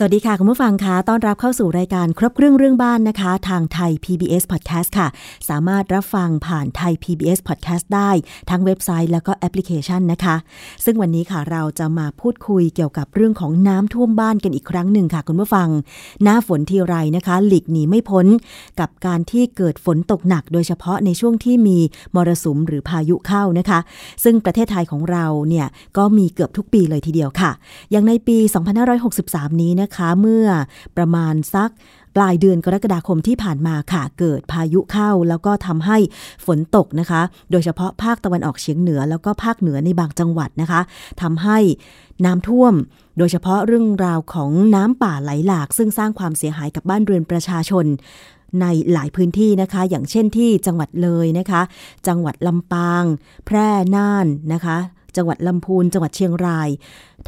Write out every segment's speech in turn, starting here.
สวัสดีค่ะ คุณผู้ฟังคะต้อนรับเข้าสู่รายการครบเครื่องเรื่องบ้านนะคะ ทางไทย PBS Podcast ค่ะ สามารถรับฟังผ่านไทย PBS Podcast ได้ทั้งเว็บไซต์แล้วก็แอปพลิเคชันนะคะ ซึ่งวันนี้ค่ะเราจะมาพูดคุยเกี่ยวกับเรื่องของน้ำท่วมบ้านกันอีกครั้งหนึ่งค่ะ คุณผู้ฟัง หน้าฝนทีไรนะคะ หลีกหนีไม่พ้น กับการที่เกิดฝนตกหนัก โดยเฉพาะในช่วงที่มีมรสุมหรือพายุเข้านะคะ ซึ่งประเทศไทยของเราเนี่ยก็มีเกือบทุกปีเลยทีเดียวค่ะ อย่างในปี 2563 นี้นะคะเมื่อประมาณสักปลายเดือนกรกฎาคมที่ผ่านมาค่ะ เกิดพายุเข้า แล้วก็ทำให้ฝนตกนะคะ โดยเฉพาะภาคตะวันออกเฉียงเหนือ แล้วก็ภาคเหนือในบางจังหวัดนะคะทำให้น้ำท่วม โดยเฉพาะเรื่องราวของน้ำป่าไหลหลาก ซึ่งสร้างความเสียหายกับบ้านเรือนประชาชนในหลายพื้นที่นะคะ อย่างเช่นที่จังหวัดเลยนะคะ จังหวัดลำปาง แพร่น่านนะคะ จังหวัดลำพูน จังหวัดเชียงราย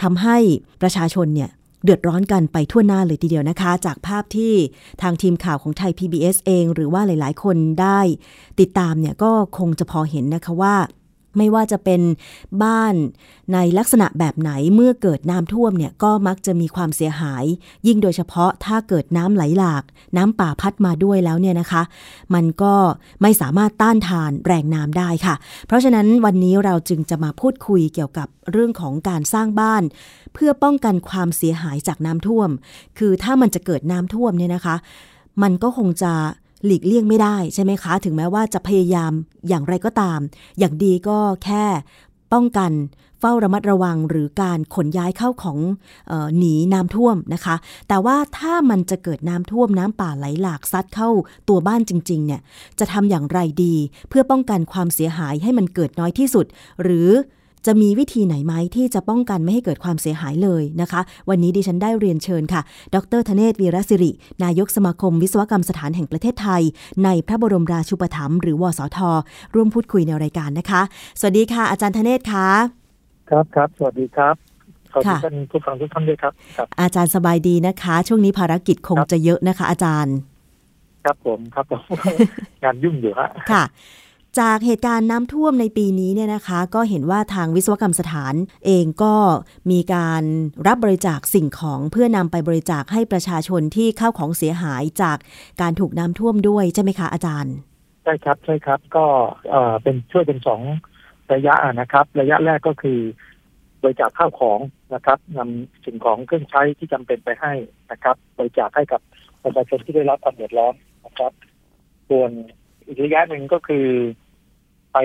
ทำให้ประชาชนเนี่ย เดือดร้อนกันไปทั่วหน้าเลยทีเดียวนะคะ จากภาพที่ทางทีมข่าวของไทย PBS เอง หรือว่าหลาย ๆ คนได้ ติดตามเนี่ยก็คงจะพอเห็นนะคะว่า ไม่ว่าจะเป็นบ้านในลักษณะแบบไหนเมื่อเกิดน้ำท่วมเนี่ยก็มักจะมีความเสียหาย ยิ่งโดยเฉพาะถ้าเกิดน้ำไหลหลาก น้ำป่าพัดมาด้วยแล้วเนี่ยนะคะ มันก็ไม่สามารถต้านทานแรงน้ำได้ค่ะ เพราะฉะนั้นวันนี้เราจึงจะมาพูดคุยเกี่ยวกับเรื่องของการสร้างบ้าน เพื่อป้องกันความเสียหายจากน้ำท่วม คือถ้ามันจะเกิดน้ำท่วมเนี่ยนะคะ มันก็คงจะ หลีกเลี่ยงไม่ได้ใช่ไหมคะ ถึงแม้ว่าจะพยายามอย่างไรก็ตาม อย่างดีก็แค่ป้องกันเฝ้าระมัดระวังหรือการขนย้ายเข้าของออหนีน้ำท่วมนะคะ แต่ว่าถ้ามันจะเกิดน้ำท่วมน้ำป่าไหลหลากซัดเข้าตัวบ้านจริง ๆ เนี่ย จะทำอย่างไรดี เพื่อป้องกันความเสียหายให้มันเกิดน้อยที่สุด หรือ จะมีวิธีไหนไหมที่จะป้องกันไม่ให้เกิดความเสียหายเลยนะคะ วันนี้ดิฉันได้เรียนเชิญค่ะ ดรธเนศวีรศิริ นายกสมาคมวิศวกรรมสถานแห่งประเทศไทย ในพระบรมราชูปถัมภ์หรือวสท ร่วมพูดคุยในรายการนะคะ สวัสดีค่ะ อาจารย์ธเนศคะครับครับ สวัสดีครับขอบคุณท่านผู้ฟังทุกท่านด้วยครับครับ อาจารย์สบายดีนะคะ ช่วงนี้ภารกิจคงจะเยอะนะคะ อาจารย์ ครับผมครับผมงานยุ่งอยู่ฮะค่ะ จากเหตุการณ์น้ำท่วมในปีนี้เนี่ยนะคะ ก็เห็นว่าทางวิศวกรรมสถานเองก็มีการรับบริจาคสิ่งของเพื่อนำไปบริจาคให้ประชาชนที่เข้าของเสียหายจากการถูกน้ำท่วมด้วยใช่ไหมคะอาจารย์ใช่ครับใช่ครับก็เป็นช่วยเป็นสองระยะนะครับ ระยะแรกก็คือบริจาคข้าวของนะครับนำสิ่งของเครื่องใช้ที่จำเป็นไปให้นะครับ บริจาคให้กับประชาชนที่ได้รับความเดือดร้อนนะครับ ส่วนอีกระยะหนึ่งก็คือ ไป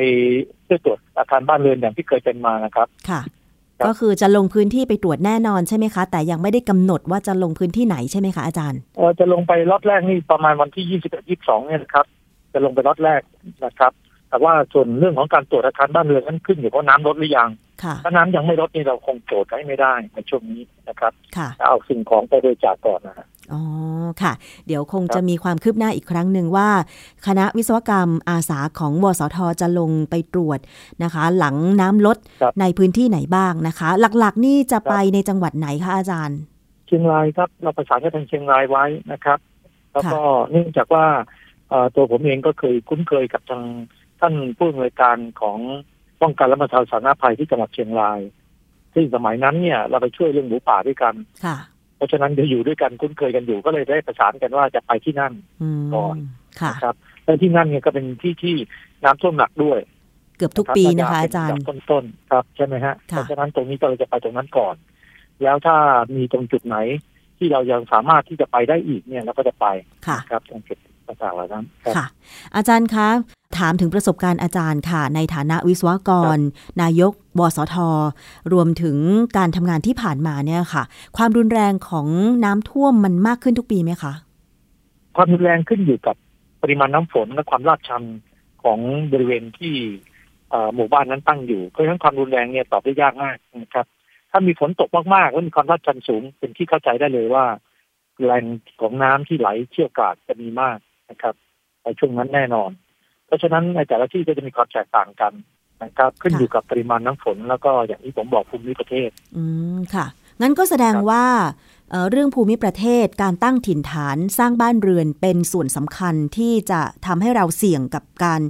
เพื่อตรวจอาคารบ้านเรือนอย่างที่เคยเป็นมานะครับ ค่ะ ก็คือจะลงพื้นที่ไปตรวจแน่นอนใช่ไหมคะ แต่ยังไม่ได้กำหนดว่าจะลงพื้นที่ไหนใช่ไหมคะอาจารย์เออจะลงไปรอบแรกนี่ประมาณวันที่ยี่สิบเอ็ดยี่สิบสองเนี่ยนะครับ จะลงไปรอบแรกนะครับ แต่ว่าส่วนเรื่องของการตรวจอาคารบ้านเรือนนั้นขึ้นอยู่กับน้ำลดหรือยังถ้าน้ำยังไม่ลดนี่เราคงโจทย์ให้ไม่ได้ในช่วงนี้นะครับ เอาสิ่งของไปบริจาคก่อนนะฮะ อ๋อค่ะ เดี๋ยวคงจะมีความคืบหน้าอีกครั้งหนึ่งว่า คณะวิศวกรรมอาสาของวสทจะลงไปตรวจนะคะ หลังน้ำลดในพื้นที่ไหนบ้างนะคะ หลักๆนี่จะไปในจังหวัดไหนคะอาจารย์ เชียงรายครับเราประสานกับทางเชียงรายไว้นะครับ แล้วก็เนื่องจากว่าตัวผมเองก็เคยคุ้นเคยกับทางท่านผู้อำนวยการของป้องกันและบรรเทาสาธารณภัยที่จังหวัดเชียงราย ซึ่งสมัยนั้นเนี่ยเราไปช่วยเรื่องหมูป่าด้วยกันค่ะ เพราะฉะนั้นจะอยู่ด้วยกันคุ้นเคยกันอยู่ก็เลยได้ประสานกันว่าจะไปที่นั่นก่อนครับแล้วที่นั่นเนี่ยก็เป็นที่ที่น้ำท่วมหนักด้วย เกือบทุกปีนะคะอาจารย์ต้นๆครับใช่ไหมฮะเพราะฉะนั้นตรงนี้ก็เลยจะไปตรงนั้นก่อน แล้วถ้ามีตรงจุดไหนที่เรายังสามารถที่จะไปได้อีกเนี่ยเราก็จะไปครับตรงจุดต่างๆเหล่านั้นค่ะ อาจารย์คะ ถามถึงประสบการณ์อาจารย์ค่ะ ในฐานะวิศวกร นายกบสท รวมถึงการทำงานที่ผ่านมาเนี่ยค่ะ ความรุนแรงของน้ำท่วมมันมากขึ้นทุกปีไหมคะ ความรุนแรงขึ้นอยู่กับปริมาณน้ำฝนและความลาดชันของบริเวณที่หมู่บ้านนั้นตั้งอยู่เพราะฉะนั้นความรุนแรงเนี่ยตอบได้ยากมากนะครับ ถ้ามีฝนตกมากๆ แล้วมีความลาดชันสูง เป็นที่เข้าใจได้เลยว่าแรงของน้ำที่ไหลเชี่ยวกราดจะมีมากนะครับในช่วงนั้นแน่นอน เพราะฉะนั้นในแต่ละที่ก็จะมีความแตกต่างกันนะครับ ขึ้นค่ะอยู่กับปริมาณน้ำฝน แล้วก็อย่างที่ผมบอกภูมิประเทศ อืมค่ะ งั้นก็แสดงครับว่าเอ่อเรื่องภูมิประเทศการตั้งถิ่นฐานสร้างบ้านเรือนเป็นส่วนสำคัญที่จะทำให้เราเสี่ยงกับการ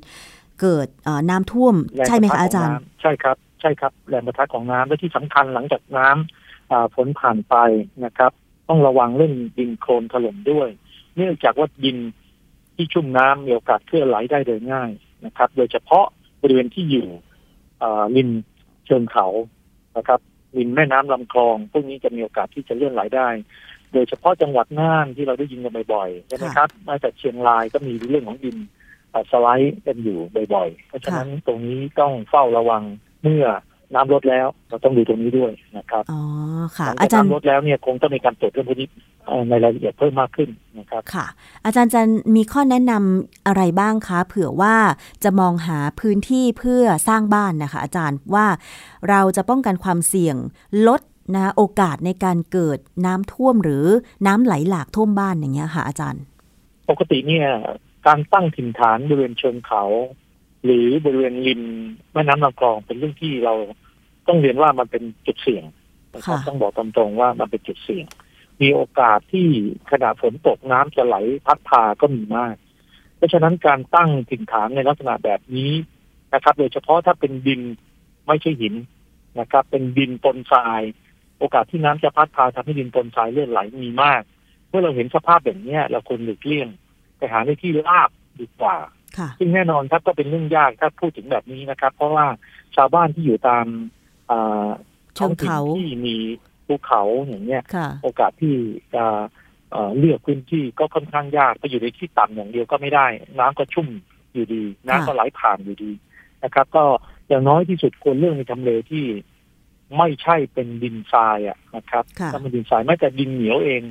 เกิดเอ่อน้ำท่วมแรงใช่ไหมปะทคะอาจารย์ของน้ำใช่ครับ ใช่ครับแรงประทะของน้ำและที่สำคัญหลังจากน้ำอ่าฝนผ่านไปนะครับ ต้องระวังเรื่องดินโคลนถล่มด้วย เนื่องจากว่าดิน ที่ชุ่มน้ำมีโอกาสเคลื่อนไหลได้โดยง่ายนะครับ โดยเฉพาะบริเวณที่อยู่อ่าริมเชิงเขานะครับริมแม่น้ำลำคลอง พวกนี้จะมีโอกาสที่จะเลื่อนไหลได้ โดยเฉพาะจังหวัดน่านที่เราได้ยินกันบ่อยๆใช่ไหมครับมาจากเชียงรายก็มีเรื่องของดินอ่าสไลด์กันอยู่บ่อยๆ เพราะฉะนั้นตรงนี้ต้องเฝ้าระวังเมื่อน้ำลดแล้ว เราต้องดูตรงนี้ด้วยนะครับอ๋อค่ะหลังอาจากจารย์น้ำลดแล้วเนี่ยคงต้องมีการตรวจเรื่องพวกนี้เอ่อ ในรายละเอียดเพิ่มมากขึ้นนะครับค่ะ อาจารย์จะมีข้อแนะนำอะไรบ้างคะเผื่อว่าจะมองหาพื้นที่เพื่อสร้างบ้านนะคะ อาจารย์ว่าเราจะป้องกันความเสี่ยงลดนะโอกาสในการเกิดน้ำท่วมหรือน้ำไหลหลากท่วมบ้านอย่างเงี้ยค่ะ อาจารย์ ปกติเนี่ยการตั้งถิ่นฐานบริเวณเชิงเขา หรือบริเวณริมแม่น้ำลำคลองเป็นเรื่องที่เราต้องเรียนว่ามันเป็นจุดเสี่ยงนะครับค่ะต้องบอกตรงๆว่ามันเป็นจุดเสี่ยง มีโอกาสที่ขณะฝนตกน้ำจะไหลพัดพาก็มีมาก เพราะฉะนั้นการตั้งถิ่นฐานในลักษณะแบบนี้นะครับ โดยเฉพาะถ้าเป็นดินไม่ใช่หินนะครับ เป็นดินปนทราย โอกาสที่น้ำจะพัดพาทำให้ดินปนทรายเลื่อนไหลมีมาก เมื่อเราเห็นสภาพแบบเนี้ยเราควรหลีกเลี่ยงไปหาในที่ราบดีกว่าค่ะซึ่งแน่นอนครับก็เป็นเรื่องยากถ้าพูดถึงแบบนี้นะครับ เพราะว่าชาวบ้านที่อยู่ตามอ่าเชิงเขาท้อถิ่นที่มี ภูเขาอย่างเนี้ยค่ะโอกาสที่จะเอ่อเลือกพื้นที่ก็ค่อนข้างยากไปอยู่ในที่ต่ำอย่างเดียวก็ไม่ได้ น้ำก็ชุ่มอยู่ดี น้ำก็ไหลผ่านอยู่ดีนะครับ ก็อย่างน้อยที่สุดควรเลือกในทำเลที่ไม่ใช่เป็นดินทรายอะนะครับค่ะถ้าเป็นดินทรายแม้แต่ดินเหนียวเอง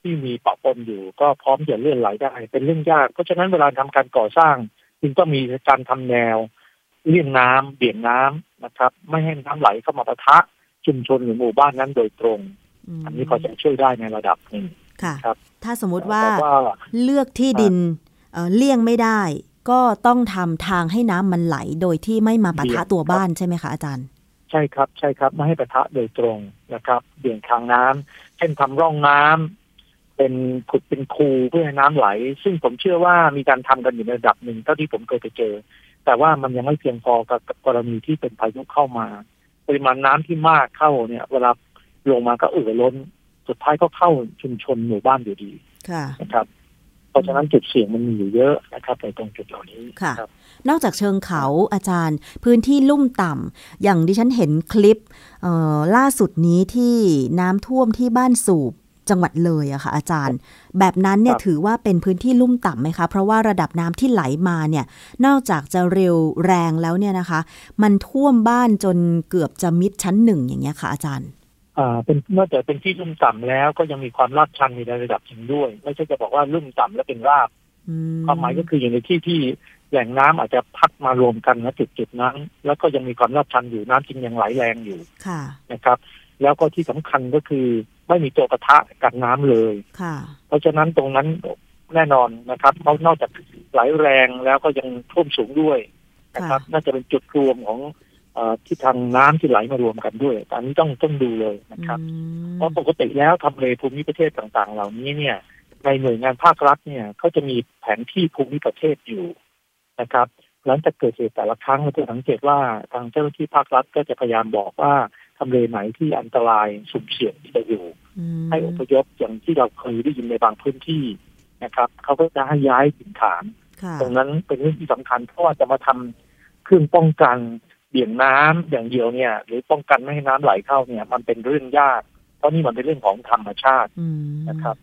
ที่มีปะปนอยู่ก็พร้อมจะเลื่อนไหลได้เป็นเรื่องยาก เพราะฉะนั้นเวลาทำการก่อสร้างจึงต้องมีการทำแนวเลี่ยงน้ำเบี่ยงน้ำนะครับ ไม่ให้น้ำไหลเข้ามาปะทะ ชุมชนหรือหมู่บ้านนั้นโดยตรงมอันนี้พอจะช่วยได้ในระดับหนึ่งค่ะครับ ถ้าสมมุติว่าแต่ว่าเลือกที่ดินเอ่อเลี่ยงไม่ได้ ก็ต้องทำทางให้น้ำมันไหลโดยที่ไม่มาปะทะตัวบ้านใช่ไหมคะอาจารย์ ใช่ครับใช่ครับไม่ให้ปะทะโดยตรงนะครับเบี่ยงทางน้ำเช่นทำร่องน้ำเป็นขุดเป็นคูเพื่อให้น้ำไหล ซึ่งผมเชื่อว่ามีการทำกันอยู่ในระดับหนึ่งเท่าที่ผมเคยไปเจอ แต่ว่ามันยังไม่เพียงพอกับกรณีที่เป็นพายุเข้ามา ปริมาณน้ำที่มากเข้าเนี่ย เวลาลงมาก็เอ่อล้น สุดท้ายก็เข้าชุมชนหมู่บ้านอยู่ดีค่ะนะครับ เพราะฉะนั้นจุดเสี่ยงมันมีอยู่เยอะนะครับในตรงจุดเหล่านี้ค่ะรับนอกจากเชิงเขาอาจารย์ พื้นที่ลุ่มต่ำอย่างดิฉันเห็นคลิปเอ่อล่าสุดนี้ที่น้ำท่วมที่บ้านสูบ จังหวัดเลยอะค่ะอาจารย์ แบบนั้นเนี่ยครับถือว่าเป็นพื้นที่ลุ่มต่ำไหมคะ เพราะว่าระดับน้ำที่ไหลมาเนี่ย นอกจากจะเร็วแรงแล้วเนี่ยนะคะ มันท่วมบ้านจนเกือบจะมิดชั้นหนึ่งอย่างเงี้ยค่ะ อาจารย์อ่าเป็นนอกจากเป็นที่ลุ่มต่ำแล้วก็ยังมีความลาดชันในระดับหนึ่งด้วย ไม่ใช่จะบอกว่าลุ่มต่ำแล้วเป็นราบอืความหมายก็คืออยู่ในที่ที่แหล่งน้ำอาจจะพัดมารวมกันณจุดจุดๆนั้น แล้วก็ยังมีความลาดชันอยู่น้ำจึงยังไหลแรงอยู่ค่ะนะครับ แล้วก็ที่สำคัญก็คือ ไม่มีตัวปะทะกับน้ำเลยค่ะ เพราะฉะนั้นตรงนั้นแน่นอนนะครับเพราะนอกจากไหลแรงแล้วก็ยังท่วมสูงด้วยนะครับ น่าจะเป็นจุดรวมของเออที่ทางน้ำที่ไหลมารวมกันด้วย อันนี้ต้องต้องดูเลยนะครับอืมเพราะปกติแล้วทำเลภูมิประเทศต่างๆ เหล่านี้เนี่ย ในหน่วยงานภาครัฐเนี่ยเขาจะมีแผนที่ภูมิประเทศอยู่นะครับ หลังจากเกิดเหตุแต่ละครั้งเราจะสังเกตว่าทางเจ้าหน้าที่ภาครัฐก็จะพยายามบอกว่า ทำเลไหนที่อันตรายสุ่มเสี่ยงที่จะอยู่อืมให้อพยพอย่างที่เราเคยได้ยินในบางพื้นที่นะครับเขาก็จะให้ย้ายถิ่นฐานค่ะตรงนั้นเป็นเรื่องที่สำคัญเพราะว่าจะมาทำเครื่องป้องกันเบี่ยงน้ำอย่างเดียวเนี่ย หรือป้องกันไม่ให้น้ำไหลเข้าเนี่ย มันเป็นเรื่องยาก เพราะนี่มันเป็นเรื่องของธรรมชาติอืมนะครับ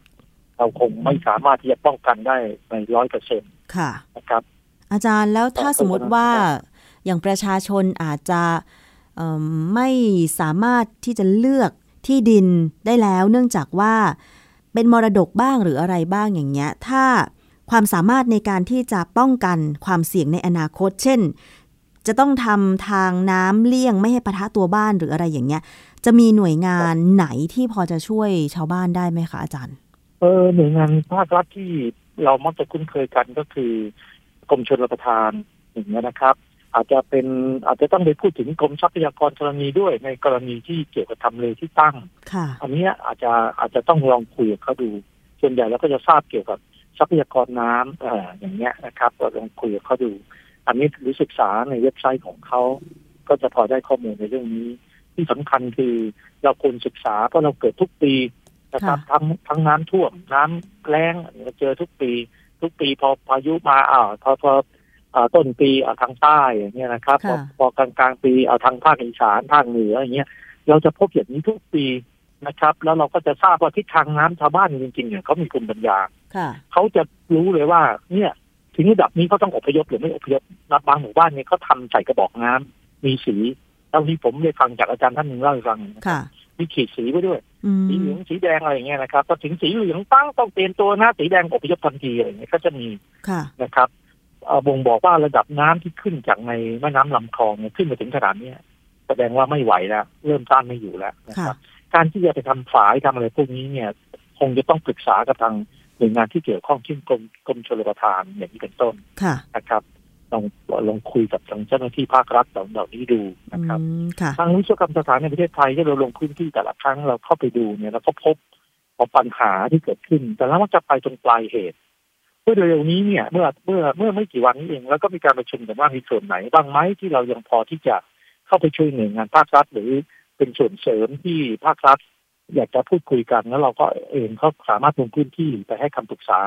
เราคงไม่สามารถที่จะป้องกันได้ในร้อยเปอร์เซ็นต์ค่ะนะครับ อาจารย์แล้วถ้าก็สมมติว่าอย่างประชาชนอาจจะเอิ่ม ไม่สามารถที่จะเลือกที่ดินได้แล้ว เนื่องจากว่าเป็นมรดกบ้างหรืออะไรบ้างอย่างเงี้ย ถ้าความสามารถในการที่จะป้องกันความเสี่ยงในอนาคต เช่น จะต้องทำทางน้ำเลี่ยงไม่ให้ปะทะตัวบ้านหรืออะไรอย่างเงี้ย จะมีหน่วยงานไหนที่พอจะช่วยชาวบ้านได้ไหมคะอาจารย์ เออหน่วยงานภาครัฐที่เรามักจะคุ้นเคยกันก็คือกรมชลประทานอย่างเงี้ยนะครับ อาจจะเป็นอาจจะต้องไปพูดถึงกรมทรัพยากรธรณีด้วย ในกรณีที่เกี่ยวกับทำเลที่ตั้งค่ะอันเนี้ยอาจจะอาจจะต้องลองคุยกับเขาดู ส่วนใหญ่เราก็จะทราบเกี่ยวกับทรัพยากรน้ำเอ่ออย่างเงี้ยนะครับเราลองคุยกับเขาดู อันนี้หรือศึกษาในเว็บไซต์ของเขาก็จะพอได้ข้อมูลในเรื่องนี้ ที่สำคัญคือเราควรศึกษาเพราะเราเกิดทุกปีนะครับทั้งทั้งน้ำท่วมน้ำแล้งเราเจอทุกปี ทุกปีพอพายุมาอ่าวพอพออ่า ต้นปีเอาทางใต้อย่างเงี้ยนะครับพอค่ะพอกลางกลางๆปีเอาทางภาคอีสานภาคเหนืออย่างเงี้ยเราจะพบอย่างนี้ทุกปีนะครับ แล้วเราก็จะทราบว่าทิศทางน้ำชาวบ้านจริงๆเนี่ยเขามีภูมิปัญญาค่ะเขาจะรู้เลยว่า เนี่ยถึงระดับนี้เขาต้องอพยพหรือไม่อพยพนับบางหมู่บ้านเนี่ยเขาทำใส่กระบอกน้ำมีสีเท่าที่ผมได้ฟังจากอาจารย์ท่านหนึ่งเล่าให้ฟังนะครับค่ะมีขีดสีไว้ด้วยอืมสีเหลืองสีแดงอะไรอย่างเงี้ยนะครับพอถึงสีเหลืองตั้งต้องเตรียมตัวนะสีแดงอพยพทันทีอะไรอย่างเงี้ยก็จะมีค่ะนะครับเอ่อ บ่งบอกว่าระดับน้ำที่ขึ้นจากในแม่น้ำลำคลองเนี่ยขึ้นมาถึงขนาดเนี้ยแสดงว่าไม่ไหวแล้วเริ่มต้านไม่อยู่แล้วนะครับ การที่จะไปทำฝายทำอะไรพวกนี้เนี่ย คงจะต้องปรึกษากับทางหน่วยงานที่เกี่ยวข้องเช่นกรมกรมชลประทานอย่างนี้เป็นต้นค่ะนะครับลองลองคุยกับทางเจ้าหน้าที่ภาครัฐเหล่าเหล่านี้ดูนะครับอืมค่ะทางวิศวกรรมสถานในประเทศไทยที่เราลงพื้นที่แต่ละครั้งเราเข้าไปดูเนี่ยเราก็พบพบปัญหาที่เกิดขึ้น แต่เรามักจะไปตรงปลายเหตุเมื่อเร็วๆนี้เนี่ยเมื่อเมื่อเมื่อไม่กี่วันนี้เอง แล้วก็มีการประชุมกันว่ามีส่วนไหนบ้างไหมที่เรายังพอที่จะเข้าไปช่วยหน่วยงานภาครัฐหรือเป็นส่วนเสริมที่ภาครัฐอยากจะพูดคุยกันแล้วเราก็เองเขาสามารถลงพื้นที่ไปให้คำปรึกษา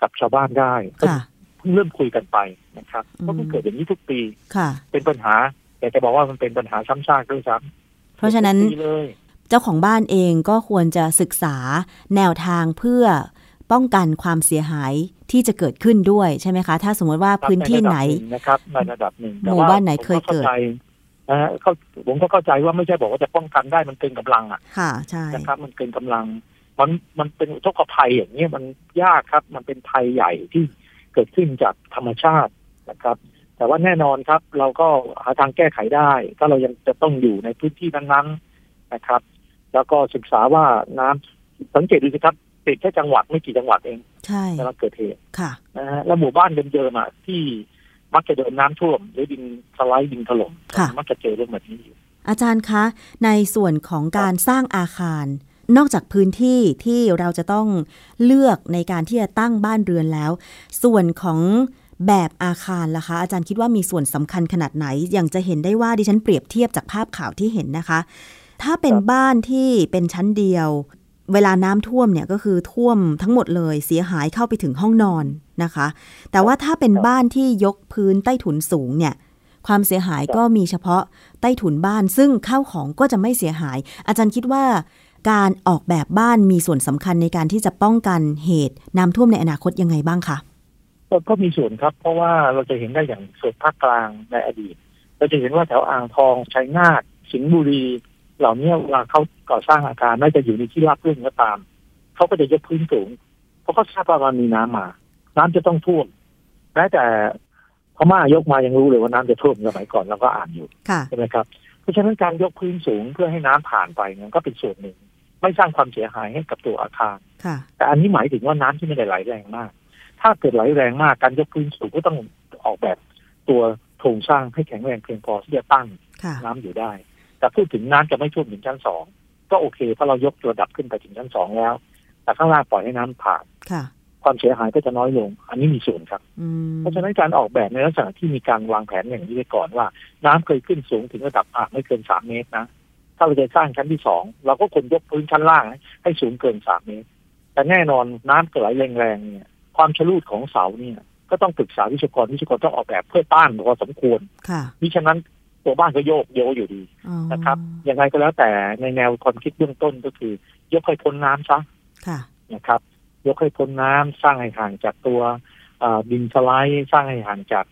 กับชาวบ้านได้ก็ค่ะเพิ่งเริ่มคุยกันไปนะครับอืมก็เพิ่งเกิดอย่างนี้ทุกปีค่ะเป็นปัญหาอยากจะบอกว่ามันเป็นปัญหาซ้ำซากด้วยซ้ำเพราะฉะนั้นดีเลยเจ้าของบ้านเองก็ควรจะศึกษาแนวทางเพื่อ ป้องกันความเสียหายที่จะเกิดขึ้นด้วยใช่ไหมคะ ถ้าสมมติว่าพื้นที่ไหนใระดับงนะครับในระดับหนึ่งหมู่บ้านไหนเคยเกิดแต่ว่าผมข้าใจนะฮะเขาผมก็เข้าใจว่าไม่ใช่บอกว่าจะป้องกันได้มันเกินกำลังอะ ค่ะใช่นะครับมันเกินกำลัง มันมันเป็นอุทกภัยอย่างนี้ยมันยากครับ มันเป็นภัยใหญ่ที่เกิดขึ้นจากธรรมชาตินะครับ แต่ว่าแน่นอนครับ เราก็หาทางแก้ไขได้ ถ้าเรายังจะต้องอยู่ในพื้นที่นั้นๆนะครับ แล้วก็ศึกษาว่าน้ำสังเกตดูสิครับ ติดแค่จังหวัดไม่กี่จังหวัดเองใช่เวลาเกิดเหตุค่ะนะฮะแล้วหมู่บ้านเดิมๆอะที่มักจะโดนน้ำท่วมหรือดินสไลด์ดินถล่มค่ะมักจะเจอเรื่องแบบนี้อยู่อาจารย์คะ ในส่วนของการสร้างอาคาร นอกจากพื้นที่ที่เราจะต้องเลือกในการที่จะตั้งบ้านเรือนแล้ว ส่วนของแบบอาคารล่ะคะ อาจารย์คิดว่ามีส่วนสำคัญขนาดไหน อย่างจะเห็นได้ว่าดิฉันเปรียบเทียบจากภาพข่าวที่เห็นนะคะ ถ้าเป็นครับบ้านที่เป็นชั้นเดียว เวลาน้ำท่วมเนี่ยก็คือท่วมทั้งหมดเลยเสียหายเข้าไปถึงห้องนอนนะคะ แต่ว่าถ้าเป็นบ้านที่ยกพื้นใต้ถุนสูงเนี่ยความเสียหายก็มีเฉพาะใต้ถุนบ้าน ซึ่งข้าวของก็จะไม่เสียหาย อาจารย์คิดว่า การออกแบบบ้านมีส่วนสำคัญในการที่จะป้องกันเหตุน้ำท่วมในอนาคตยังไงบ้างคะก็ก็มีส่วนครับ เพราะว่าเราจะเห็นได้อย่างส่วนภาคกลางในอดีต เราจะเห็นว่าแถวอ่างทองชัยนาทสิงห์บุรี เหล่านี้เวลาเขาก่อสร้างอาคารน่าจะอยู่ในที่ราบรื่นก็ตามเขาก็จะยกพื้นสูงเพราะเขาทราบว่ามันมีน้ำมา น้ำจะต้องท่วมแม้แต่พม่ายกมายังรู้เลยว่าน้ำจะท่วมสมัยก่อนเราก็อ่านอยู่ค่ะใช่ไหมครับเพราะฉะนั้นการยกพื้นสูงเพื่อให้น้ำผ่านไปเนี่ยก็เป็นส่วนหนึ่ง ไม่สร้างความเสียหายให้กับตัวอาคารค่ะแต่อันนี้หมายถึงว่าน้ำที่ไม่ได้ไหลแรงมาก ถ้าเกิดไหลแรงมากการยกพื้นสูงก็ต้องออกแบบตัวโครงสร้างให้แข็งแรงเพียงพอที่จะตั้งค่ะน้ำอยู่ได้ แต่พูดถึงน้ำจะไม่ท่วมถึงชั้นสองก็โอเคเพราะเรายกตัวดับขึ้นไปถึงชั้นสองแล้ว แต่ข้างล่างปล่อยให้น้ำผ่านค่ะความเสียหายก็จะน้อยลง อันนี้มีส่วนครับอืมเพราะฉะนั้นการออกแบบในลักษณะที่มีการวางแผนอย่างนี้ไว้ก่อนว่า น้ำเคยขึ้นสูงถึงระดับอะไม่เกินสามเมตรนะ ถ้าเราจะสร้างชั้นที่สองเราก็ควรยกพื้นชั้นล่าง ให้สูงเกินสามเมตร แต่แน่นอนน้ำเกิดไหลแรงๆเนี่ย ความชะลูดของเสาเนี่ย ก็ต้องปรึกษาวิศวกรวิศวกรต้องออกแบบเพื่อต้านพอสมควรค่ะมิฉะนั้น ตัวบ้านก็โยกโยอยู่ดีอ๋อนะครับยังไงก็แล้วแต่ในแนวความคิดเบื้องต้นก็คือ ยกให้พ้นน้ำซะค่ะนะครับ ยกให้พ้นน้ำสร้างให้ห่างจากตัวเอ่อดินสไลด์สร้างให้ห่างจาก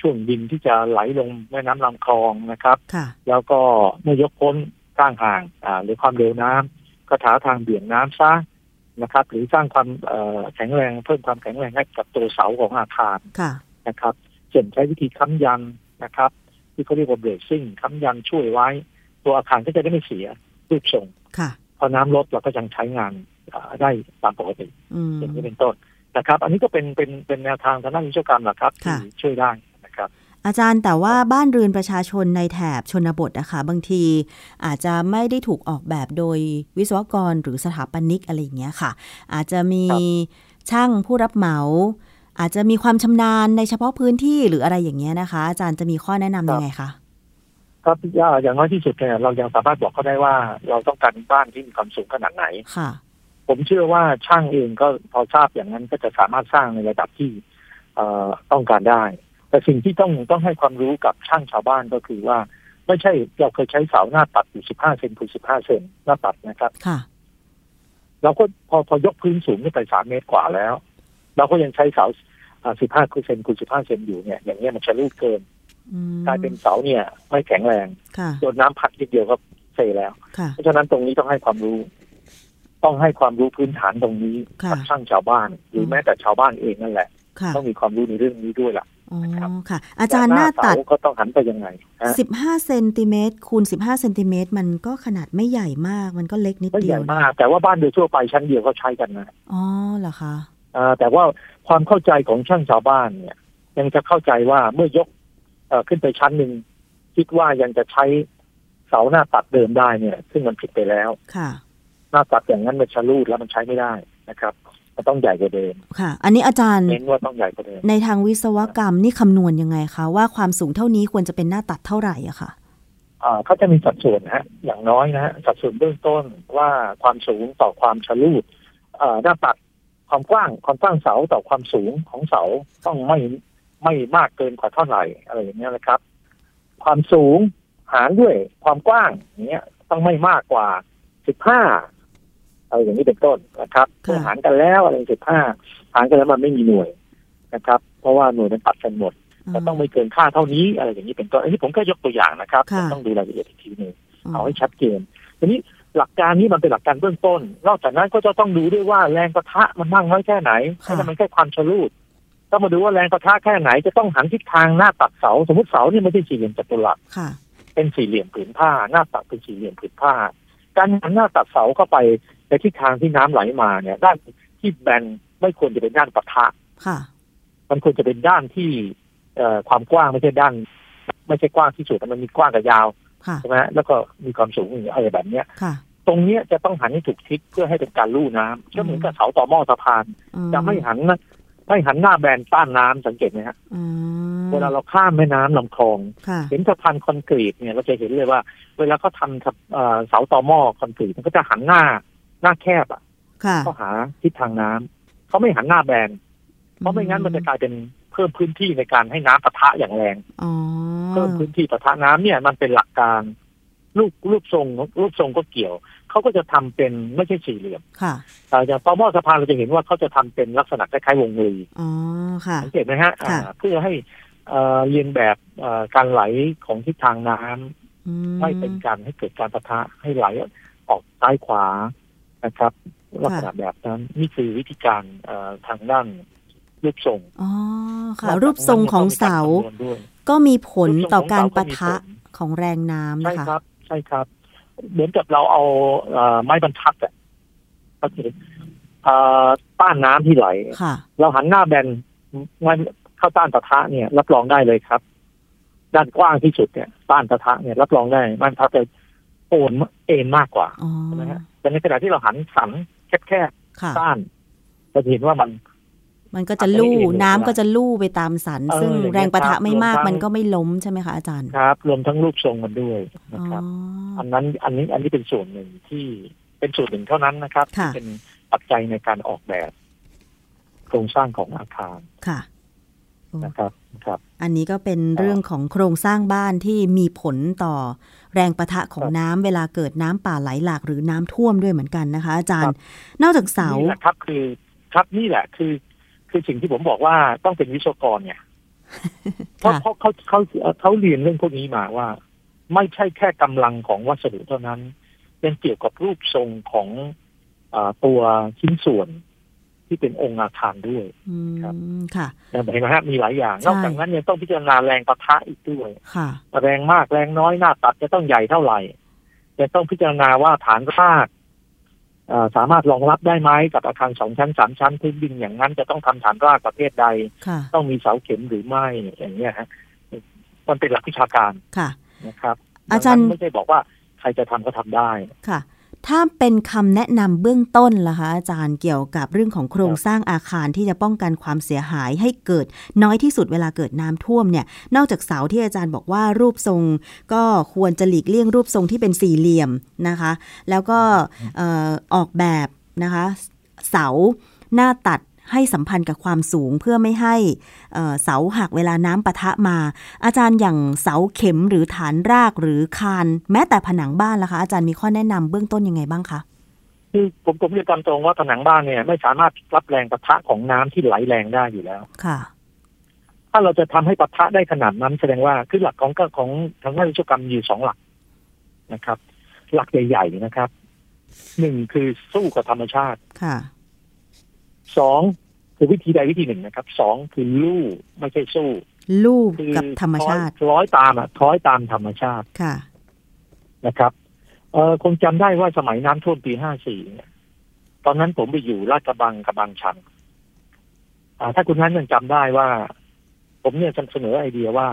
ช่วงดินที่จะไหลลงแม่น้ำลำคลองนะครับค่ะแล้วก็เมื่อยกพ้นสร้างห่างอ่าหรือความเร็วน้ำก็หาทางเบี่ยงน้ำซะนะครับ หรือสร้างความเอ่อแข็งแรงเพิ่มความแข็งแรงให้กับตัวเสาของอาคารค่ะนะครับ เช่นใช้วิธีค้ำยันนะครับ ที่เขาเรียกว่าเบรซิ่งค้ำยันช่วยไว้ ตัวอาคารก็จะได้ไม่เสียรูปทรงค่ะพอน้ำลดเราก็ยังใช้งานอ่าได้ตามปกติอืมอย่างนี้เป็นต้นนะครับ อันนี้ก็เป็นเป็นเป็นแนวทางทางด้านวิศวกรรมแหละครับที่ค่ะช่วยได้นะครับอาจารย์แต่ว่าบ้านเรือนประชาชนในแถบชนบทนะคะบางที อาจจะไม่ได้ถูกออกแบบโดยวิศวกรหรือสถาปนิกอะไรอย่างเงี้ยค่ะ อาจจะมีช่างผู้รับเหมา อาจจะมีความชำนาญในเฉพาะพื้นที่หรืออะไรอย่างเงี้ยนะคะ อาจารย์จะมีข้อแนะนำยังไงคะครับอย่างน้อยที่สุดเนี่ยเรายังสามารถบอกเขาได้ว่า เราต้องการบ้านที่มีความสูงขนาดไหนค่ะ ผมเชื่อว่าช่างเองก็พอทราบอย่างนั้นก็จะสามารถสร้างในระดับที่เอ่อต้องการได้ แต่สิ่งที่ต้องต้องให้ความรู้กับช่างชาวบ้านก็คือว่า ไม่ใช่เราเคยใช้เสาหน้าตัดอยู่15เซนคูณ15เซนหน้าตัดนะครับค่ะเราก็พอพอยกพื้นสูงขึ้นไป3เมตรกว่าแล้ว เราก็ยังใช้เสา 15คูณเซนคูณ15เซนอยู่เนี่ยอย่างเงี้ยมันจะลูกเกินอืมกลายเป็นเสาเนี่ยไม่แข็งแรงค่ะโดนน้ำพัดนิดเดียวก็เซแล้วค่ะเพราะฉะนั้นตรงนี้ต้องให้ความรู้ ต้องให้ความรู้พื้นฐานตรงนี้ค่ะกับช่างชาวบ้าน หรือแม้แต่ชาวบ้านเองนั่นแหละค่ะต้องมีความรู้ในเรื่องนี้ด้วยล่ะอ๋อนะครับค่ะ อาจารย์หน้าตัดเสก็ต้องหันไปยังไงฮะ15เซนติเมตรคูณ15เซนติเมตรมันก็ขนาดไม่ใหญ่มากมันก็เล็กนิดไม่เดีใหยญ่วนะมาก แต่ว่าบ้านโดยทั่วไปชั้นเดียวก็ใช้กันนะอ๋อเหรอคะอ่าแต่ว่า ความเข้าใจของช่างชาวบ้านเนี่ย ยังจะเข้าใจว่าเมื่อยกเอ่อขึ้นไปชั้นหนึ่งคิดว่ายังจะใช้เสาหน้าตัดเดิมได้เนี่ย ซึ่งมันผิดไปแล้วค่ะหน้าตัดอย่างนั้นมันชะลูดแล้วมันใช้ไม่ได้นะครับมันต้องใหญ่กว่าเดิมค่ะ อันนี้อาจารย์เน้นว่าต้องใหญ่กว่าเดิมในทางวิศวกรรมนี่คำนวณยังไงคะว่าความสูงเท่านี้ควรจะเป็นหน้าตัดเท่าไหร่อะค่ะอ่าเขาจะมีสัดส่วนนะฮะอย่างน้อยนะฮะสัดส่วนเบื้องต้นว่าความสูงต่อความชะลูดเอ่อหน้าตัด ความกว้างความกว้างเสาต่อความสูงของเสาต้องไม่ไม่มากเกินกว่าเท่าไหร่อะไรอย่างเงี้ยนะครับ ความสูงหารด้วยความกว้างอย่างเงี้ย ต้องไม่มากกว่าสิบห้าอะไรอย่างนี้เป็นต้นนะครับค่ะเมื่อหารกันแล้วอะไรสิบห้าหารกันแล้วมันไม่มีหน่วยนะครับ เพราะว่าหน่วยมันตัดกันหมดจะต้องไม่เกินค่าเท่านี้อะไรอย่างนี้เป็นต้นอันนี้ผมก็ยกตัวอย่างนะครับค่ะต้องดูรายละเอียดอีกทีหนึ่งอ๋อเอาให้ชัดเจนทีนี้ หลักการนี้มันเป็นหลักการเบื้องต้น นอกจากนั้นก็จะต้องดูด้วยว่าแรงประทะมันมากน้อยแค่ไหนค่ะให้มันแค่ความชะลูดต้องมาดูว่าแรงประทะแค่ไหนจะต้องหันทิศทางหน้าตัดเสา สมมติเสาเนี่ยไม่ใช่สี่เหลี่ยมจัตุรัสค่ะเป็นสี่เหลี่ยมผืนผ้า หน้าตัดเป็นสี่เหลี่ยมผืนผ้า การหันหน้าตัดเสาเข้าไปในทิศทางที่น้ำไหลมาเนี่ยด้านที่แบนไม่ควรจะเป็นด้านปะทะค่ะมันควรจะเป็นด้านที่เอ่อความกว้างไม่ใช่ด้าน ไม่ใช่กว้างที่สุดแต่มันมีกว้างกับยาวค่ะ ใช่ไหมฮะแล้วก็มีความสูงอย่างเงี้ยอะไรแบบเนี้ยค่ะตรงเนี้ยจะต้องหันให้ถูกทิศเพื่อให้เป็นการลู่น้ำก็เหมือนกับเสาต่อหม้อสะพานอืจะไม่หันนะไม่หันหน้าแบนต้านน้ำสังเกตไหมฮะอืมเวลาเราข้ามแม่น้ำลำคลองค่ะเห็นสะพานคอนกรีตเนี่ยเราจะเห็นเลยว่า เวลาเขาทำกับเอ่อเสาต่อหม้อคอนกรีตมันก็จะหันหน้าหน้าแคบอะค่ะเข้าหาทิศทางน้ำเขาไม่หันหน้าแบนเพราะไม่งั้นมันจะกลายเป็นเพิ่มพื้นที่ในการให้น้ำปะทะอย่างแรงอ๋อเพิ่มพื้นที่ปะทะน้ำเนี่ยมันเป็นหลักการรูปรูปทรงรูปทรงก็เกี่ยว เขาก็จะทำเป็นไม่ใช่สี่เหลี่ยมค่ะแต่อย่างต่อหม้อสะพานเราจะเห็นว่าเขาจะทำเป็นลักษณะคล้ายๆวงรีอ๋อค่ะสังเกตไหมฮะค่ะอ่าเพื่อให้เอ่อเรียนแบบเอ่อการไหลของทิศทางน้ำอืไม่เป็นการให้เกิดการปะทะให้ไหลออกซ้ายขวานะครับลักษณะแบบนั้นนี่คือวิธีการเอ่อทางด้าน รูปทรงอ๋อค่ะ รูปทรงของเสานอกจากนั้นยังต้องมีการคำนวณด้วยก็มีผลต่อการรูปทรงของเสาก็มีปะทะผลของแรงน้ำใช่นะคะครับ ใช่ครับ เหมือนกับเราเอาเอ่อไม้บรรทัดอะก็คือเอ่อต้านน้ำที่ไหลค่ะเราหันหน้าแบนไม้เข้าต้านปะทะเนี่ย รับรองได้เลยครับ ด้านกว้างที่สุดเนี่ยต้านปะทะเนี่ยรับรองได้ไม้บรรทัดจะโอนเอ็นมากกว่าอ๋อใช่ไหมฮะแต่ในขณะที่เราหันสันแคบค่ะๆต้านเราจะเห็นว่ามัน มันก็จะลู่อาจจะไม่เห็นน้ำก็จะลู่ไปตามสันเออซึ่งอย่างเงี้ยแรงปะทะไม่มากครับรวมทั้งมันก็ไม่ล้มใช่ไหมคะอาจารย์ครับ รวมทั้งรูปทรงมันด้วยนะอ๋อครับอันนั้นอันนี้อันนี้เป็นส่วนหนึ่งที่เป็นส่วนหนึ่งเท่านั้นนะครับค่ะที่เป็นปัจจัยในการออกแบบ โครงสร้างของอาคารค่ะนะครับครับ อันนี้ก็เป็นเรื่องของโครงสร้างบ้านที่มีผลต่อแรงประทะของครับน้ำเวลาเกิดน้ำป่าไหลหลากหรือน้ำท่วมด้วยเหมือนกันนะคะ อาจารย์ นอกจากเสานี่แหละครับคือครับนี่แหละคือ คือสิ่งที่ผมบอกว่าต้องเป็นวิศวกรเนี่ยเพราะค่ะเขาเขาเขาเขาเรียนเรื่องพวกนี้มาว่า ไม่ใช่แค่กำลังของวัสดุเท่านั้นยังเกี่ยวกับรูปทรงของอาตัวชิ้นส่วนที่เป็นองค์อาคารด้วยอืมครับค่ะเห็นไหมฮะมีหลายอย่างใช่นอกจากนั้นยังต้องพิจารณาแรงปะทะอีกด้วย ค่ะ แรงมากแรงน้อยหน้าตัดจะต้องใหญ่เท่าไหร่จะต้องพิจารณาว่าฐานรากเอ่อ สามารถรองรับได้ไหมกับอาคารสองชั้นสามชั้นพื้นดินอย่างนั้นจะต้องทำฐานรากประเภทใดค่ะต้องมีเสาเข็มหรือไม่อย่างเงี้ยฮะมันเป็นหลักวิชาการค่ะนะครับอาจารย์ดังนั้นไม่ใช่บอกว่าใครจะทำก็ทำได้ค่ะ ถ้าเป็นคำแนะนำเบื้องต้นล่ะคะอาจารย์เกี่ยวกับเรื่องของโครงสร้างอาคารที่จะป้องกันความเสียหายให้เกิดน้อยที่สุดเวลาเกิดน้ำท่วมเนี่ย นอกจากเสาที่อาจารย์บอกว่ารูปทรง ก็ควรจะหลีกเลี่ยงรูปทรงที่เป็นสี่เหลี่ยมนะคะ แล้วก็ออกแบบนะคะ เสาหน้าตัด ให้สัมพันธ์กับความสูงเพื่อไม่ให้เอ่อเสาหักเวลาน้ำปะทะมา อาจารย์อย่างเสาเข็มหรือฐานรากหรือคาน แม้แต่ผนังบ้านล่ะคะอาจารย์มีข้อแนะนำเบื้องต้นยังไงบ้างคะคือผมผมจะตามตรงว่าผนังบ้านเนี่ยไม่สามารถรับแรงปะทะของน้ำที่ไหลแรงได้อยู่แล้วค่ะ ถ้าเราจะทำให้ปะทะได้ขนาดนั้นแสดงว่าคือหลักของของทางด้านวิศวกรรมมีอยู่สองหลักนะครับ หลักใหญ่ๆนะครับหนึ่งคือสู้กับธรรมชาติค่ะ สองคือวิธีใดวิธีหนึ่งนะครับสองคือลู่ไม่ใช่สู้ ลูกคือกับธรรมชาติคล้อยตามอะคล้อยตามธรรมชาติค่ะนะครับ เออคงจำได้ว่าสมัยน้ำท่วมปีห้าสี่เนี่ยตอนนั้นผมไปอยู่ลาดกระบังกระบังชันอ่า ถ้าคุณนั้นยังจำได้ว่า ผมเนี่ยเสนอไอเดียว่า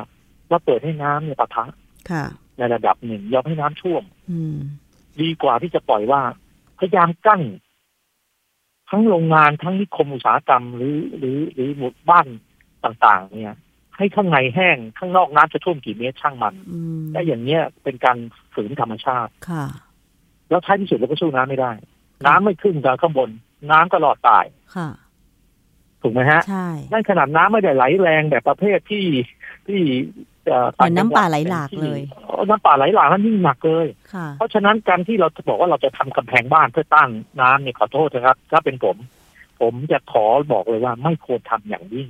ว่าเปิดให้น้ำเนี่ยปะทะค่ะในระดับหนึ่งยอมให้น้ำท่วม อืมดีกว่าที่จะปล่อยว่าพยายามกั้น ทั้งโรงงานทั้งนิคมอุตสาหกรรมหรือหรือหรือหมู่บ้านต่าง ๆ เนี่ย ให้ข้างในแห้งข้างนอกน้ำจะท่วมกี่เมตรช่างมันอืมแต่อย่างเนี้ยเป็นการฝืนธรรมชาติค่ะ แล้วท้ายที่สุดเราก็สู้น้ำไม่ได้ น้ำไม่ขึ้นจากข้างบน น้ำก็รอดตายค่ะถูกไหมฮะใช่นั่นขนาดน้ำไม่ได้ไหลแรงแบบประเภทที่ที่ เอ่อเหมือนน้ำป่าไหลหลากเลยอ๋อน้ำป่าไหลหลากนั่นยิ่งหนักเลยค่ะเพราะฉะนั้นการที่เราจะบอกว่าเราจะทำกำแพงบ้านเพื่อต้านน้ำเนี่ยขอโทษนะครับ ถ้าเป็นผม ผมจะขอบอกเลยว่าไม่ควรทำอย่างยิ่ง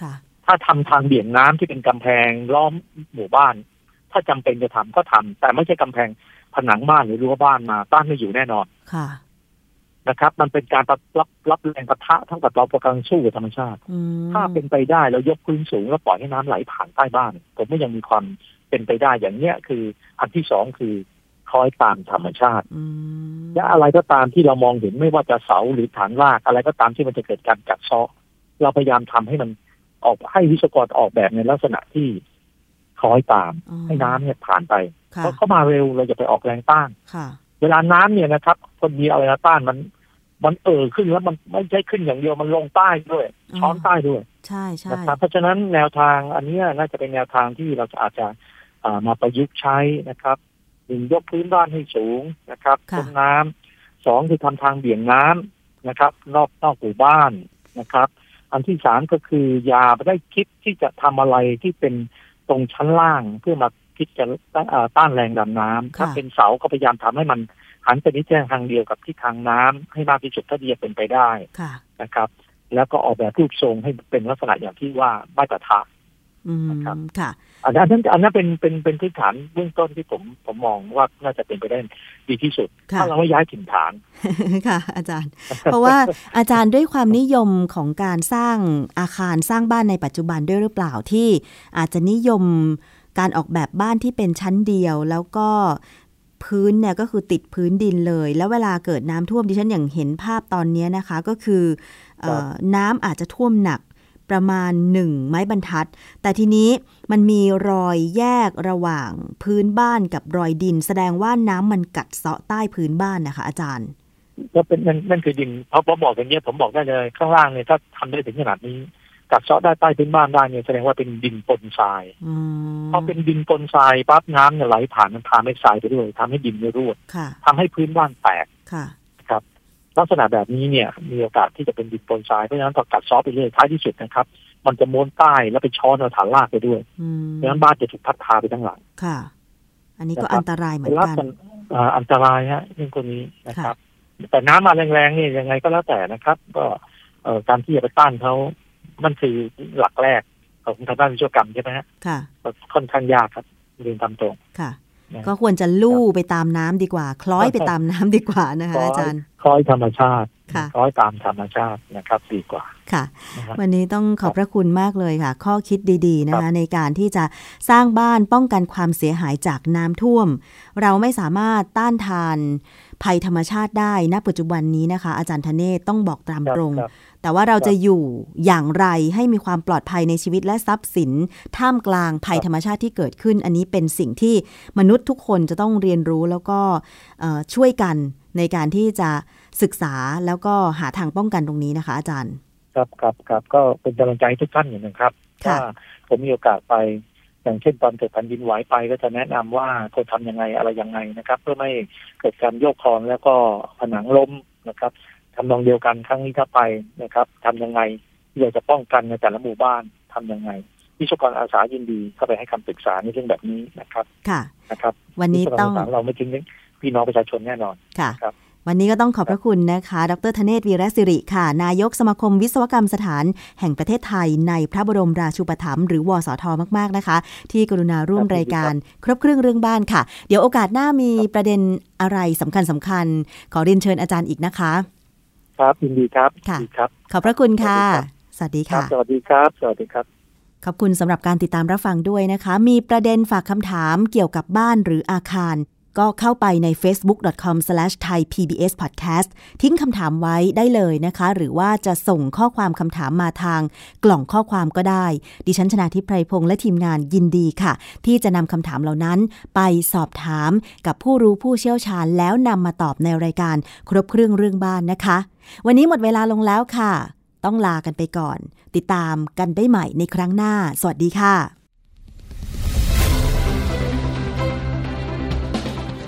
ค่ะถ้าทำทางเบี่ยงน้ำที่เป็นกำแพงล้อมหมู่บ้าน ถ้าจำเป็นจะทำก็ทำแต่ไม่ใช่กำแพงผนังบ้านหรือรั้วบ้านมาต้านไม่อยู่แน่นอนค่ะ นะครับ มันเป็นการรับรับรับแรงปะทะเท่ากับเราประกังสู้กับธรรมชาติอืมถ้าเป็นไปได้เรายกพื้นสูงแล้วปล่อยให้น้ำไหลผ่านใต้บ้าน ผมก็ยังมีความเป็นไปได้อย่างเนี้ยคือ อันที่สองคือคอยตามธรรมชาติอืมและอะไรก็ตามที่เรามองเห็นไม่ว่าจะเสาหรือฐานรากอะไรก็ตามที่มันจะเกิดการกัดเซาะเราพยายามทำให้มันออกให้วิศวกรออกแบบในลักษณะที่คอยตามอ๋อให้น้ำเนี่ยผ่านไปค่ะเพราะเข้ามาเร็วเราจะไปออกแรงต้านค่ะเวลาน้ำเนี่ยนะครับ คนมีอะไรนะต้านมัน มันเอ่อขึ้นแล้วมันไม่ใช่ขึ้นอย่างเดียวมันลงใต้ด้วยอ๋อช้อนใต้ด้วย ใช่ใช่นะครับเพราะฉะนั้นแนวทางอันเนี้ยน่าจะเป็นแนวทางที่เราจะอาจจะอ่ามาประยุกต์ใช้นะครับหนึ่งยกพื้นบ้านให้สูงนะครับต้นน้ำสองคือทำทางเบี่ยงน้ำนะครับนอกนอกหมู่บ้านนะครับ อันที่สามก็คืออย่าไปได้คิดที่จะทำอะไรที่เป็นตรงชั้นล่างเพื่อมาคิดจะอ่าต้านแรงดันน้ำถ้าเป็นเสาก็พยายามทำให้มัน หันไปทิศทางเดียวกับที่ทางน้ำให้มากที่สุดเท่าที่จะเป็นไปได้ค่ะนะครับ แล้วก็ออกแบบรูปทรงให้เป็นลักษณะอย่างที่ว่าไม่ปะทะอืมนะครับค่ะอันนั้นอันนั้นเป็นเป็นเป็นพื้นฐานเบื้องต้นที่ผมผมมองว่าน่าจะเป็นไปได้ดีที่สุดค่ะถ้าเราไม่ย้ายถิ่นฐานค่ะ อาจารย์ เพราะว่าอาจารย์ด้วยความนิยมของการสร้างอาคารสร้างบ้านในปัจจุบันด้วยหรือเปล่าที่อาจจะนิยมการออกแบบบ้านที่เป็นชั้นเดียว แล้วก็ พื้นเนี่ยก็คือติดพื้นดินเลย แล้วเวลาเกิดน้ำท่วมดิฉันอย่างเห็นภาพตอนนี้นะคะ ก็คือเออน้ำอาจจะท่วมหนักประมาณหนึ่งไม้บรรทัด แต่ทีนี้มันมีรอยแยกระหว่างพื้นบ้านกับรอยดิน แสดงว่าน้ำมันกัดเซาะใต้พื้นบ้านนะคะ อาจารย์ก็เป็นนั่นนั่นคือดินเพราะผมบอกอย่างเงี้ยผมบอกได้เลยข้างล่างเนี่ยถ้าทำได้ถึงขนาดนี้ กัดเซาะได้ใต้พื้นบ้านได้เนี่ยแสดงว่าเป็นดินปนทรายอืมพอเป็นดินปนทรายปั๊บน้ำเนี่ยไหลผ่านมันพาไม่ทรายไปด้วยทำให้ดินไม่รั่วค่ะทำให้พื้นบ้านแตกค่ะครับ ลักษณะแบบนี้เนี่ย มีโอกาสที่จะเป็นดินปนทรายเพราะฉะนั้นพอกัดเซาะไปเรื่อยท้ายที่สุดนะครับ มันจะม้วนใต้แล้วไปช้อนเอาฐานรากไปด้วยอืมเพราะฉะนั้นบ้านจะถูกพัดพาไปทั้งหลังค่ะ อันนี้ก็นะครับอันตรายเหมือนรับกันกันอ่าอันตรายฮะเรื่องพวกนี้นะครับ แต่น้ำมาแรงๆนี่ยังไงก็แล้วแต่นะครับ ก็เอ่อการที่จะไปต้านเขา มันคือหลักแรกของทางด้านวิศวกรรมใช่ไหมฮะค่ะก็ค่อนข้างยากครับเรียนตามตรงค่ะนะก็ควรจะลู่ไปตามน้ำดีกว่า คล้อยไปตามน้ำดีกว่านะคะอาจารย์คอยธรรมชาติค่ะ ร้อยตามธรรมชาตินะครับดีกว่าค่ะนะฮะวันนี้ต้องขอบพระคุณมากเลยค่ะ ข้อคิดดีๆนะครัคะบในการที่จะสร้างบ้านป้องกันความเสียหายจากน้ำท่วม เราไม่สามารถต้านทานภัยธรรมชาติได้ณปัจจุบันนี้นะคะ อาจารย์ธเนศต้องบอกตามครับตรงครับแต่ว่าเราครับจะอยู่อย่างไรให้มีความปลอดภัยในชีวิตและทรัพย์สิน ท่ามกลางภัยครับธรรมชาติที่เกิดขึ้น อันนี้เป็นสิ่งที่มนุษย์ทุกคนจะต้องเรียนรู้แล้วก็เอ่อช่วยกันในการที่จะ ศึกษาแล้วก็หาทางป้องกันตรงนี้นะคะ อาจารย์ ครับครับครับก็เป็นกำลังใจให้ทุกท่านอย่างหนึ่งครับค่ะว่าผมมีโอกาสไปอย่างเช่นตอนเกิดแผ่นดินไหวไปก็จะแนะนำว่าควรทำยังไงอะไรยังไงนะครับ เพื่อไม่เกิดการโยกคลอนแล้วก็ผนังล้มนะครับทำนองเดียวกันครั้งนี้ถ้าไปนะครับทำยังไงที่เราจะป้องกันในแต่ละหมู่บ้านทำยังไงวิศวกรอาสายินดีเข้าไปให้คำปรึกษาในเรื่องแบบนี้นะครับ ค่ะนะครับ วันนี้วิศวกรต้องอาสาเราไม่ทิ้งพี่น้องประชาชนแน่นอนค่ะครับ วันนี้ก็ต้องขอบพระคุณนะคะ ดรธเนศวีรศิริค่ะ นายกสมาคมวิศวกรรมสถาน แห่งประเทศไทย ในพระบรมราชูปถัมภ์หรือวสทมาก ๆ นะคะ ที่กรุณาร่วมครับรายการครบเครื่องเรื่องบ้านค่ะ เดี๋ยวโอกาสหน้ามีประเด็นอะไรสำคัญสำคัญๆขอเรียนเชิญอาจารย์อีกนะคะ ครับยินดีครับค่ะยินดีครับ ขอบพระคุณค่ะ สวัสดีครับค่ะสวัสดีครับ สวัสดีครับขอบคุณสำหรับการติดตามรับฟังด้วยนะคะ มีประเด็นฝากคำถามเกี่ยวกับบ้านหรืออาคาร ก็เข้าไปใน facebook.com/thaipbspodcast ทิ้งคำถามไว้ได้เลยนะคะ หรือว่าจะส่งข้อความคำถามมาทางกล่องข้อความก็ได้ ดิฉันชนาทิพไพรพงษ์และทีมงานยินดีค่ะ ที่จะนำคำถามเหล่านั้นไปสอบถามกับผู้รู้ผู้เชี่ยวชาญ แล้วนำมาตอบในรายการครบเครื่องเรื่องบ้านนะคะ วันนี้หมดเวลาลงแล้วค่ะ ต้องลากันไปก่อน ติดตามกันได้ใหม่ในครั้งหน้า สวัสดีค่ะ